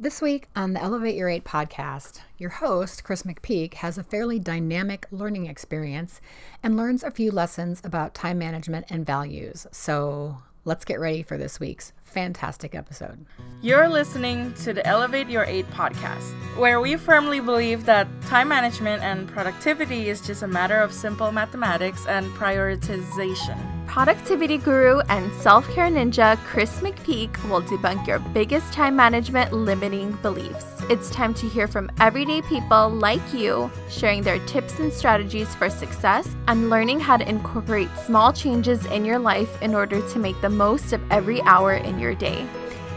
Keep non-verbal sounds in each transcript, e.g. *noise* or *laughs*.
This week on the Elevate Your Eight podcast, your host, Chris McPeak, has a fairly dynamic learning experience and learns a few lessons about time management and values. So let's get ready for this week's fantastic episode. You're listening to the Elevate Your Eight podcast, where we firmly believe that time management and productivity is just a matter of simple mathematics and prioritization. Productivity guru and self care ninja Chris McPeak will debunk your biggest time management limiting beliefs. It's time to hear from everyday people like you, sharing their tips and strategies for success and learning how to incorporate small changes in your life in order to make the most of every hour in your day.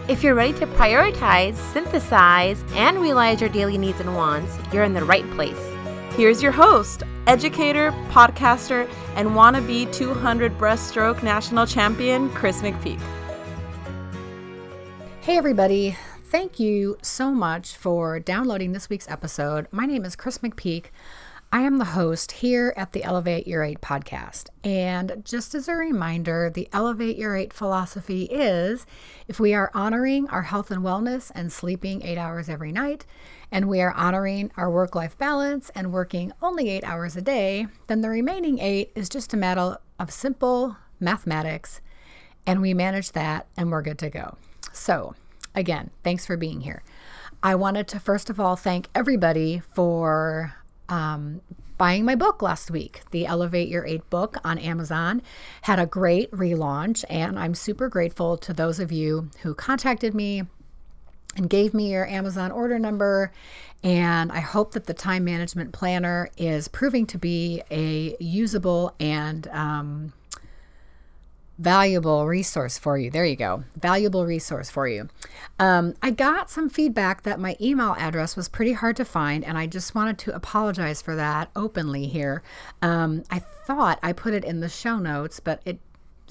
If you're ready to prioritize, synthesize, and realize your daily needs and wants, you're in the right place. Here's your host, educator, podcaster, and wannabe 200 breaststroke national champion, Chris McPeak. Hey, everybody. Thank you so much for downloading this week's episode. My name is Chris McPeak. I am the host here at the Elevate Your Eight podcast. And just as a reminder, the Elevate Your Eight philosophy is if we are honoring our health and wellness and sleeping eight hours every night, and we are honoring our work life balance and working only eight hours a day, then the remaining eight is just a matter of simple mathematics, and we manage that and we're good to go. So, again, thanks for being here. I wanted to first of all thank everybody for um, buying my book last week. The Elevate Your Eight book on Amazon had a great relaunch, and I'm super grateful to those of you who contacted me and gave me your Amazon order number. And I hope that the time management planner is proving to be a usable and um, valuable resource for you. There you go. Valuable resource for you. Um, I got some feedback that my email address was pretty hard to find, and I just wanted to apologize for that openly here. Um, I thought I put it in the show notes, but it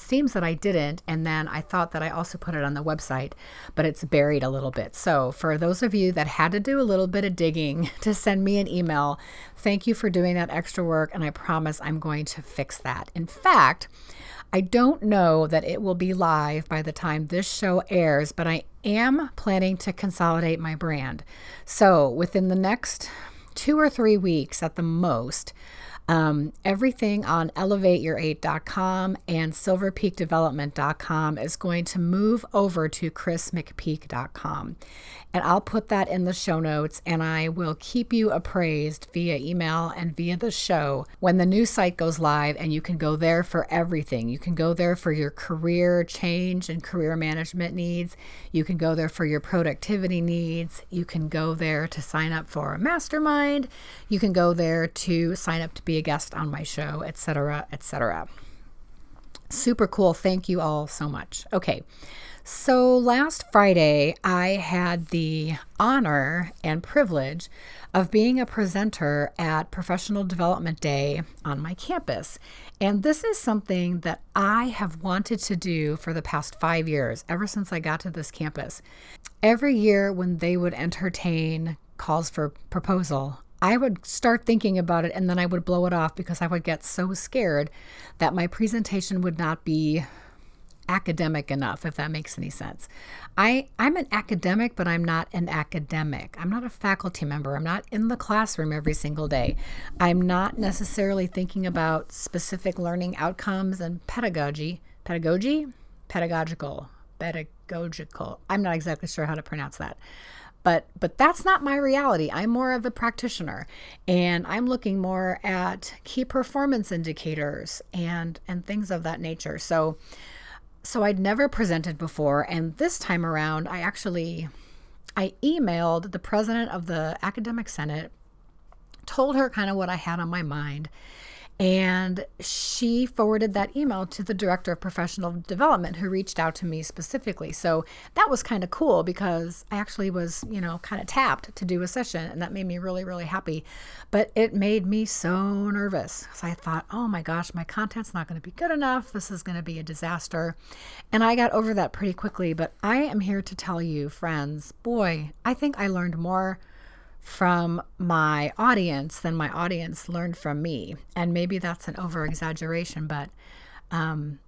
seems that I didn't. And then I thought that I also put it on the website, but it's buried a little bit. So, for those of you that had to do a little bit of digging *laughs* to send me an email, thank you for doing that extra work. And I promise I'm going to fix that. In fact, I don't know that it will be live by the time this show airs, but I am planning to consolidate my brand. So, within the next two or three weeks at the most, um, everything on elevateyour8.com and silverpeakdevelopment.com is going to move over to chrismcpeak.com. And I'll put that in the show notes and I will keep you appraised via email and via the show when the new site goes live. And you can go there for everything. You can go there for your career change and career management needs. You can go there for your productivity needs. You can go there to sign up for a mastermind. You can go there to sign up to be a guest on my show, etc., etc. Super cool. Thank you all so much. Okay. So last Friday, I had the honor and privilege of being a presenter at Professional Development Day on my campus. And this is something that I have wanted to do for the past five years, ever since I got to this campus. Every year, when they would entertain calls for proposal, I would start thinking about it and then I would blow it off because I would get so scared that my presentation would not be academic enough if that makes any sense. I I'm an academic but I'm not an academic. I'm not a faculty member. I'm not in the classroom every single day. I'm not necessarily thinking about specific learning outcomes and pedagogy, pedagogy, pedagogical, pedagogical. I'm not exactly sure how to pronounce that but but that's not my reality. I'm more of a practitioner and i'm looking more at key performance indicators and and things of that nature. So so I'd never presented before and this time around I actually I emailed the president of the academic senate told her kind of what I had on my mind and she forwarded that email to the director of professional development who reached out to me specifically. So that was kind of cool because I actually was, you know, kind of tapped to do a session and that made me really, really happy. But it made me so nervous. So I thought, oh my gosh, my content's not going to be good enough. This is going to be a disaster. And I got over that pretty quickly. But I am here to tell you, friends, boy, I think I learned more from my audience than my audience learned from me. And maybe that's an over exaggeration, but um,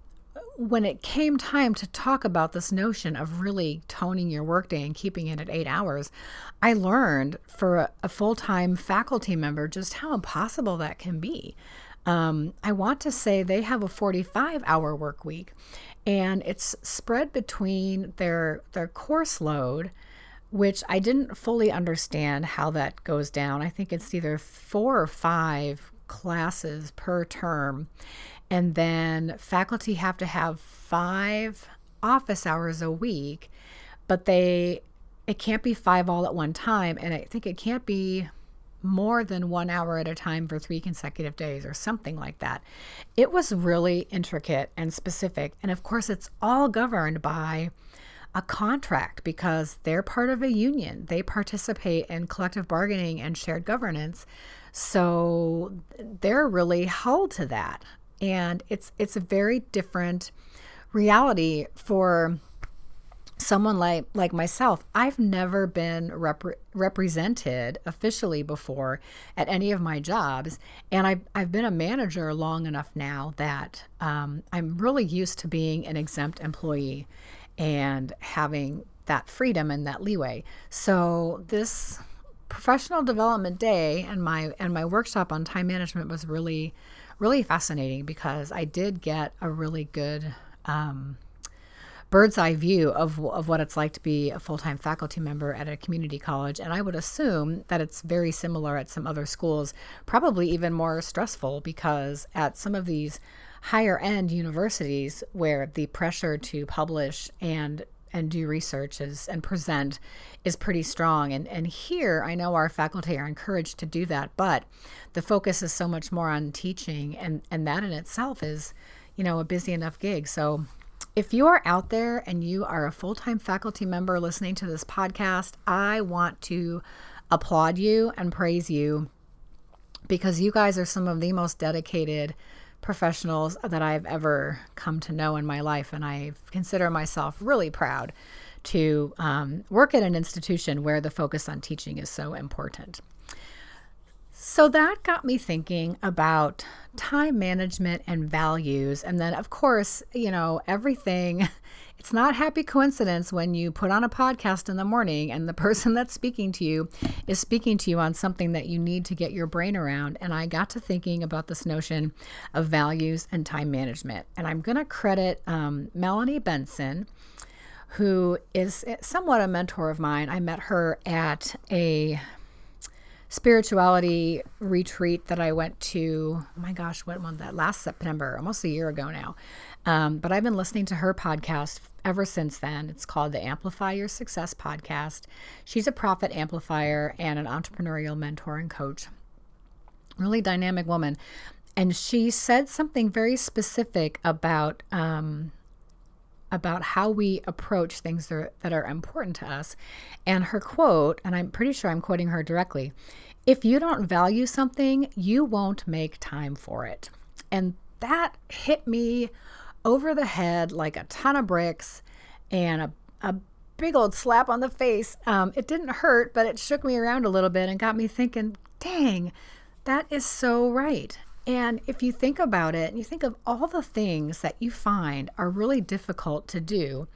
when it came time to talk about this notion of really toning your workday and keeping it at eight hours, I learned for a, a full time faculty member just how impossible that can be. Um, I want to say they have a 45 hour work week and it's spread between their their course load which I didn't fully understand how that goes down. I think it's either four or five classes per term. And then faculty have to have five office hours a week, but they it can't be five all at one time. And I think it can't be more than one hour at a time for three consecutive days or something like that. It was really intricate and specific. And of course, it's all governed by a contract because they're part of a union. They participate in collective bargaining and shared governance. So they're really held to that. And it's it's a very different reality for someone like like myself i've never been rep- represented officially before at any of my jobs and I've, I've been a manager long enough now that um, i'm really used to being an exempt employee and having that freedom and that leeway. So this professional development day and my and my workshop on time management was really really fascinating because I did get a really good um, bird's eye view of, of what it's like to be a full time faculty member at a community college. And I would assume that it's very similar at some other schools, probably even more stressful because at some of these higher end universities where the pressure to publish and and do research is, and present is pretty strong. And, and here, I know our faculty are encouraged to do that, but the focus is so much more on teaching, and, and that in itself is, you know, a busy enough gig. So if you are out there and you are a full time faculty member listening to this podcast, I want to applaud you and praise you because you guys are some of the most dedicated professionals that I've ever come to know in my life. And I consider myself really proud to um, work at an institution where the focus on teaching is so important. So that got me thinking about time management and values. And then, of course, you know, everything *laughs* It's not happy coincidence when you put on a podcast in the morning and the *laughs* person that's speaking to you is speaking to you on something that you need to get your brain around. And I got to thinking about this notion of values and time management. And I'm going to credit um, Melanie Benson, who is somewhat a mentor of mine. I met her at a spirituality retreat that I went to. Oh my gosh, when was that? Last September, almost a year ago now. Um, but I've been listening to her podcast ever since then. It's called the Amplify Your Success podcast. She's a profit amplifier and an entrepreneurial mentor and coach. Really dynamic woman. And she said something very specific about um, about how we approach things that are, that are important to us. And her quote, and I'm pretty sure I'm quoting her directly if you don't value something, you won't make time for it. And that hit me over the head like a ton of bricks and a, a big old slap on the face. Um, it didn't hurt, but it shook me around a little bit and got me thinking, dang, that is so right. And if you think about it, and you think of all the things that you find are really difficult to do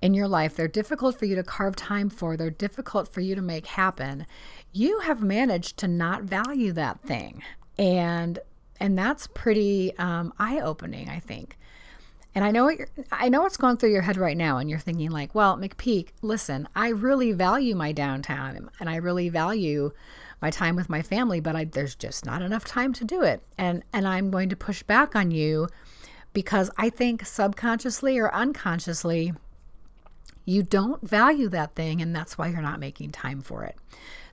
in your life, they're difficult for you to carve time for, they're difficult for you to make happen. You have managed to not value that thing. And and that's pretty um, eye-opening, I think. And I know what I know what's going through your head right now, and you're thinking like, well, McPeak, listen, I really value my downtown, and I really value my time with my family, but I, there's just not enough time to do it. And and I'm going to push back on you because I think subconsciously or unconsciously, you don't value that thing, and that's why you're not making time for it.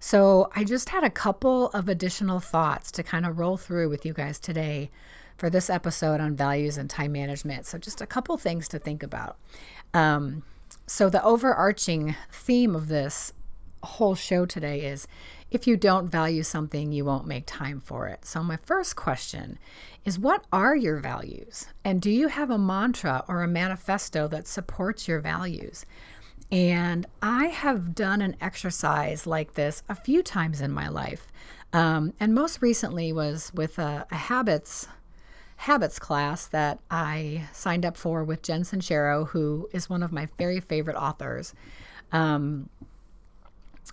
So I just had a couple of additional thoughts to kind of roll through with you guys today for this episode on values and time management. So, just a couple things to think about. Um, so, the overarching theme of this whole show today is if you don't value something, you won't make time for it. So, my first question is what are your values? And do you have a mantra or a manifesto that supports your values? And I have done an exercise like this a few times in my life. Um, and most recently was with a, a habits habits class that I signed up for with Jen Sincero, who is one of my very favorite authors. Um,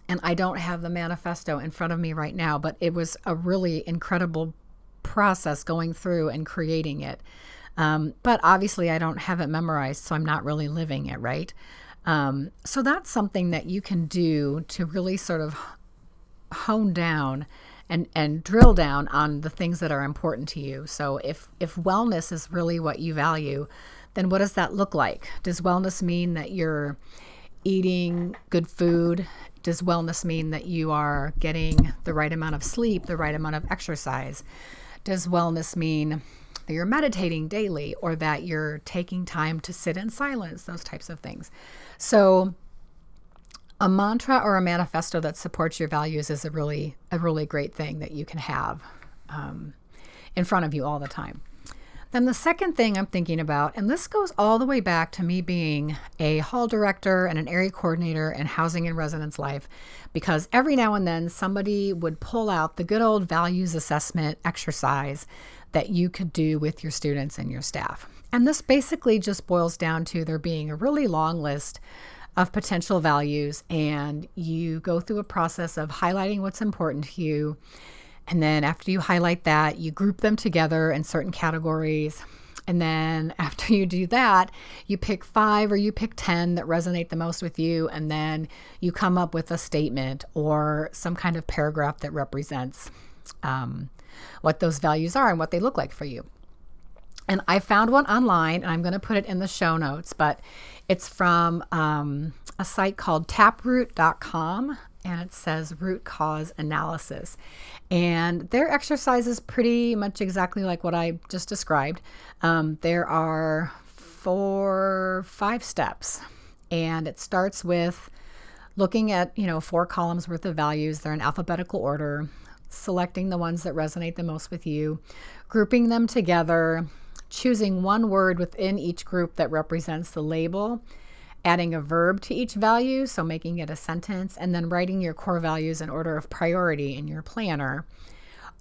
and I don't have the manifesto in front of me right now, but it was a really incredible process going through and creating it. Um, but obviously, I don't have it memorized, so I'm not really living it, right? Um, so that's something that you can do to really sort of hone down and and drill down on the things that are important to you. So if if wellness is really what you value, then what does that look like? Does wellness mean that you're eating good food? Does wellness mean that you are getting the right amount of sleep, the right amount of exercise? Does wellness mean that you're meditating daily or that you're taking time to sit in silence, those types of things? So a mantra or a manifesto that supports your values is a really a really great thing that you can have um, in front of you all the time. Then the second thing I'm thinking about, and this goes all the way back to me being a hall director and an area coordinator in housing and residence life, because every now and then somebody would pull out the good old values assessment exercise that you could do with your students and your staff. And this basically just boils down to there being a really long list of potential values, and you go through a process of highlighting what's important to you. And then after you highlight that, you group them together in certain categories. And then *laughs* after you do that, you pick five or you pick 10 that resonate the most with you. And then you come up with a statement or some kind of paragraph that represents um, what those values are and what they look like for you. And I found one online, and I'm going to put it in the show notes, but it's from um, a site called taproot.com and it says root cause analysis. And their exercise is pretty much exactly like what I just described. Um, there are four, five steps, and it starts with looking at, you know, four columns worth of values. They're in alphabetical order, selecting the ones that resonate the most with you, grouping them together, choosing one word within each group that represents the label, adding a verb to each value, so making it a sentence, and then writing your core values in order of priority in your planner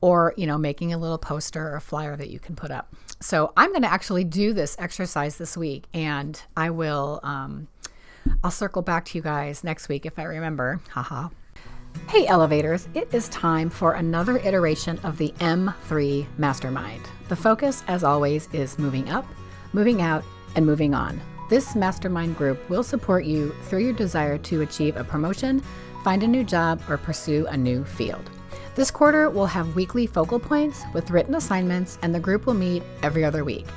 or you know making a little poster or flyer that you can put up. So i'm going to actually do this exercise this week and i will um, i'll circle back to you guys next week if i remember. Haha Hey, elevators, it is time for another iteration of the M3 Mastermind. The focus, as always, is moving up, moving out, and moving on. This mastermind group will support you through your desire to achieve a promotion, find a new job, or pursue a new field. This quarter will have weekly focal points with written assignments, and the group will meet every other week.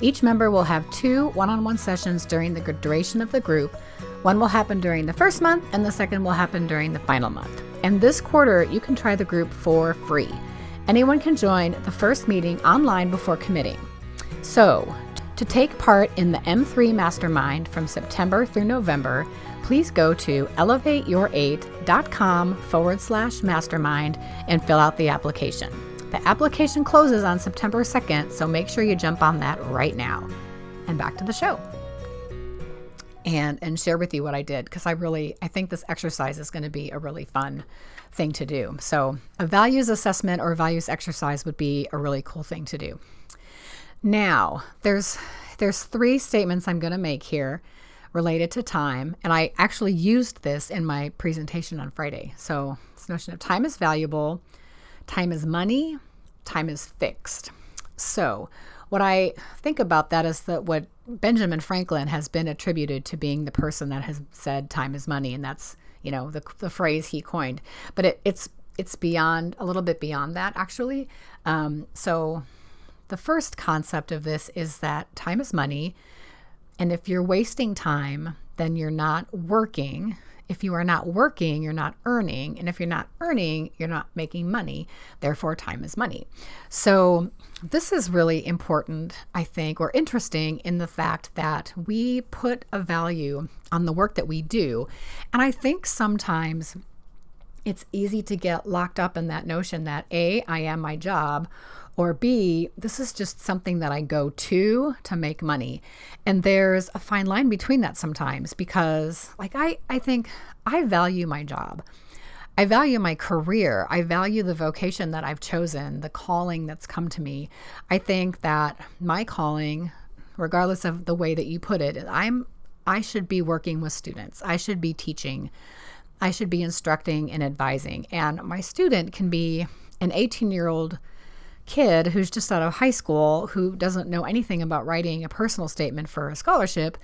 Each member will have two one on one sessions during the duration of the group one will happen during the first month, and the second will happen during the final month. And this quarter, you can try the group for free. Anyone can join the first meeting online before committing. So, to take part in the M3 Mastermind from September through November, please go to elevateyour8.com forward slash mastermind and fill out the application. The application closes on September 2nd, so make sure you jump on that right now. And back to the show and and share with you what I did because I really I think this exercise is going to be a really fun thing to do. So, a values assessment or values exercise would be a really cool thing to do. Now, there's there's three statements I'm going to make here related to time, and I actually used this in my presentation on Friday. So, this notion of time is valuable, time is money, time is fixed. So, what I think about that is that what Benjamin Franklin has been attributed to being the person that has said time is money, and that's you know the the phrase he coined. But it, it's it's beyond a little bit beyond that actually. Um, so the first concept of this is that time is money, and if you're wasting time, then you're not working if you are not working, you're not earning. And if you're not earning, you're not making money. Therefore, time is money. So, this is really important, I think, or interesting in the fact that we put a value on the work that we do. And I think sometimes it's easy to get locked up in that notion that A, I am my job, or B, this is just something that I go to to make money. And there's a fine line between that sometimes because like I I think I value my job. I value my career. I value the vocation that I've chosen, the calling that's come to me. I think that my calling, regardless of the way that you put it, I'm I should be working with students. I should be teaching. I should be instructing and advising. And my student can be an 18 year old kid who's just out of high school who doesn't know anything about writing a personal statement for a scholarship.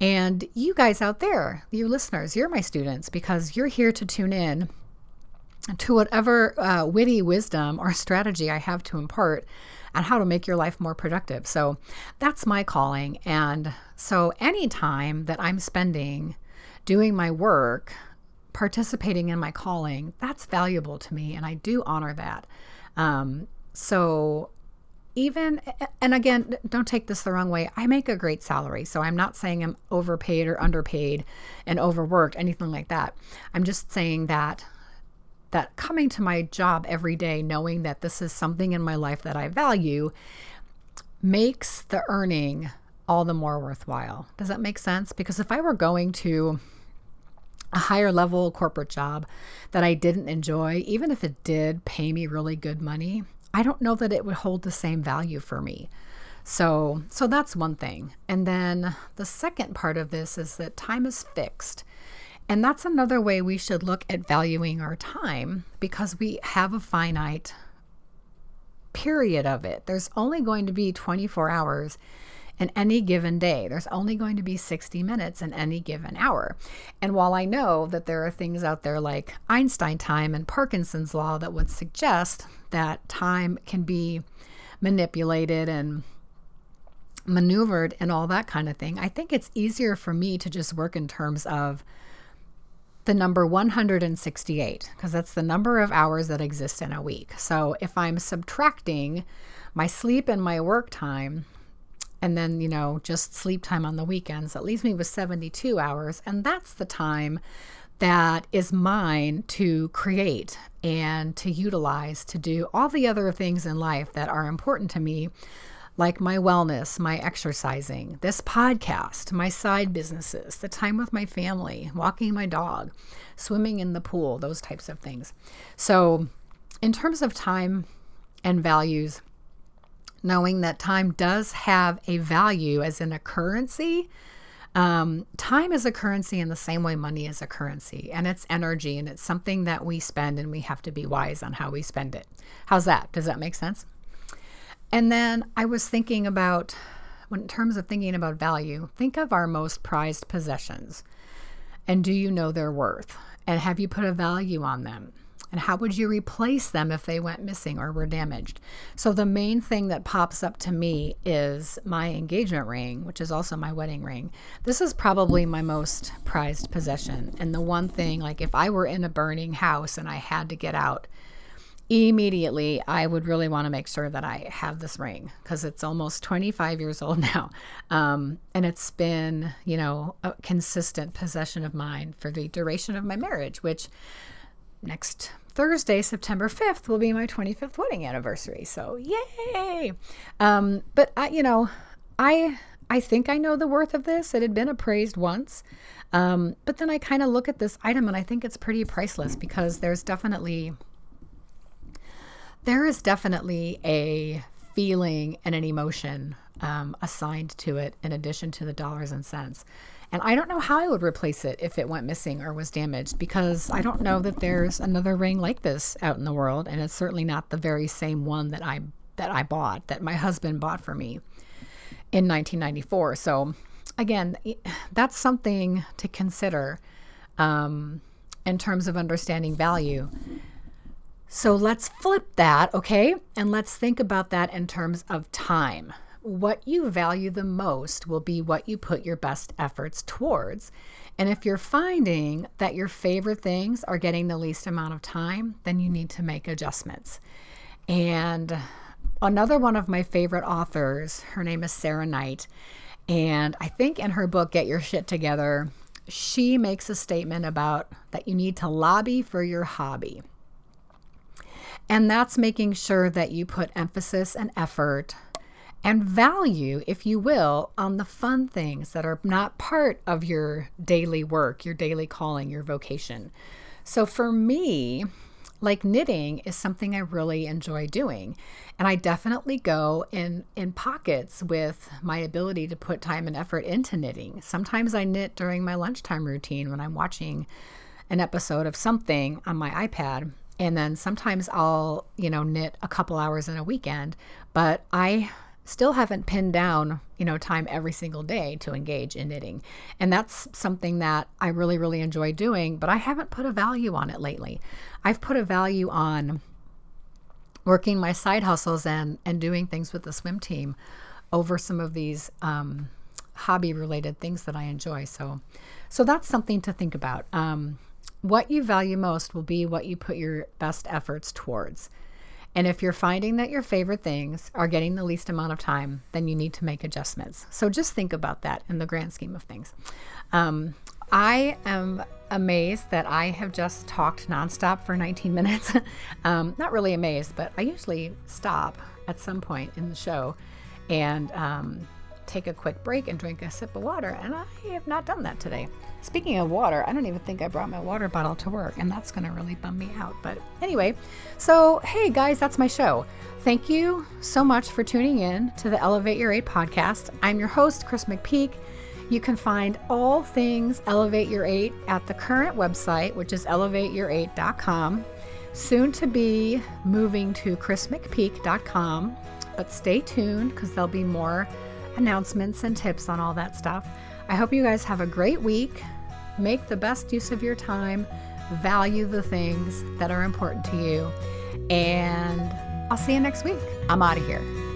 And you guys out there, you listeners, you're my students because you're here to tune in to whatever uh, witty wisdom or strategy I have to impart on how to make your life more productive. So that's my calling. And so any time that I'm spending doing my work, participating in my calling, that's valuable to me. And I do honor that. Um, so even and again don't take this the wrong way. I make a great salary so i'm not saying i'm overpaid or underpaid and overworked anything like that. I'm just saying that that coming to my job every day knowing that this is something in my life that i value makes the earning all the more worthwhile. Does that make sense? Because if i were going to a higher level corporate job that i didn't enjoy even if it did pay me really good money I don't know that it would hold the same value for me. So, so that's one thing. And then the second part of this is that time is fixed. And that's another way we should look at valuing our time because we have a finite period of it. There's only going to be 24 hours in any given day. There's only going to be 60 minutes in any given hour. And while I know that there are things out there like Einstein time and Parkinson's law that would suggest that time can be manipulated and maneuvered and all that kind of thing, I think it's easier for me to just work in terms of the number 168 because that's the number of hours that exist in a week. So if I'm subtracting my sleep and my work time and then, you know, just sleep time on the weekends. That leaves me with 72 hours. And that's the time that is mine to create and to utilize to do all the other things in life that are important to me, like my wellness, my exercising, this podcast, my side businesses, the time with my family, walking my dog, swimming in the pool, those types of things. So, in terms of time and values, knowing that time does have a value as in a currency. Um, time is a currency in the same way money is a currency, and it's energy, and it's something that we spend, and we have to be wise on how we spend it. How's that? Does that make sense? And then I was thinking about, in terms of thinking about value, think of our most prized possessions. And do you know their worth? And have you put a value on them? And how would you replace them if they went missing or were damaged? So, the main thing that pops up to me is my engagement ring, which is also my wedding ring. This is probably my most prized possession. And the one thing, like if I were in a burning house and I had to get out, immediately I would really want to make sure that I have this ring because it's almost 25 years old *laughs* now. Um, and it's been, you know, a consistent possession of mine for the duration of my marriage, which next Thursday, September 5th, will be my 25th wedding anniversary. So, yay! Um, but, I, you know, I. I think I know the worth of this. It had been appraised once. Um, but then I kind of look at this item and I think it's pretty priceless because there's definitely there is definitely a feeling and an emotion um, assigned to it in addition to the dollars and cents. And I don't know how I would replace it if it went missing or was damaged because I don't know that there's another ring like this out in the world and it's certainly not the very same one that I that I bought that my husband bought for me in 1994. So again, that's something to consider um, in terms of understanding value. So let's flip that, okay? And let's think about that in terms of time what you value the most will be what you put your best efforts towards. And if you're finding that your favorite things are getting the least amount of time, then you need to make adjustments. And another one of my favorite authors, her name is Sarah Knight. And I think in her book, Get Your Shit Together, she makes a statement about that you need to lobby for your hobby. And that's making sure that you put emphasis and effort and value, if you will, on the fun things that are not part of your daily work, your daily calling, your vocation. So for me, like knitting is something I really enjoy doing. And I definitely go in in pockets with my ability to put time and effort into knitting. Sometimes I knit during my lunchtime routine when I'm watching an episode of something on my iPad. And then sometimes I'll, you know, knit a couple hours in a weekend, but I still haven't pinned down, you know, time every single day to engage in knitting. And that's something that I really, really enjoy doing, but I haven't put a value on it lately. I've put a value on working my side hustles and, and doing things with the swim team over some of these um, hobby related things that I enjoy. So, so that's something to think about. Um, what you value most will be what you put your best efforts towards. And if you're finding that your favorite things are getting the least amount of time, then you need to make adjustments. So just think about that in the grand scheme of things. Um, I am amazed that I have just talked nonstop for 19 *laughs* minutes. um, not really amazed, but I usually stop at some point in the show and um, take a quick break and drink a sip of water. And I have not done that today. Speaking of water, I don't even think I brought my water bottle to work, and that's going to really bum me out. But anyway, so hey guys, that's my show. Thank you so much for tuning in to the Elevate Your Eight podcast. I'm your host, Chris McPeak. You can find all things Elevate Your Eight at the current website, which is elevateyour8.com. Soon to be moving to chrismcpeak.com, but stay tuned because there'll be more announcements and tips on all that stuff. I hope you guys have a great week. Make the best use of your time. Value the things that are important to you. And I'll see you next week. I'm out of here.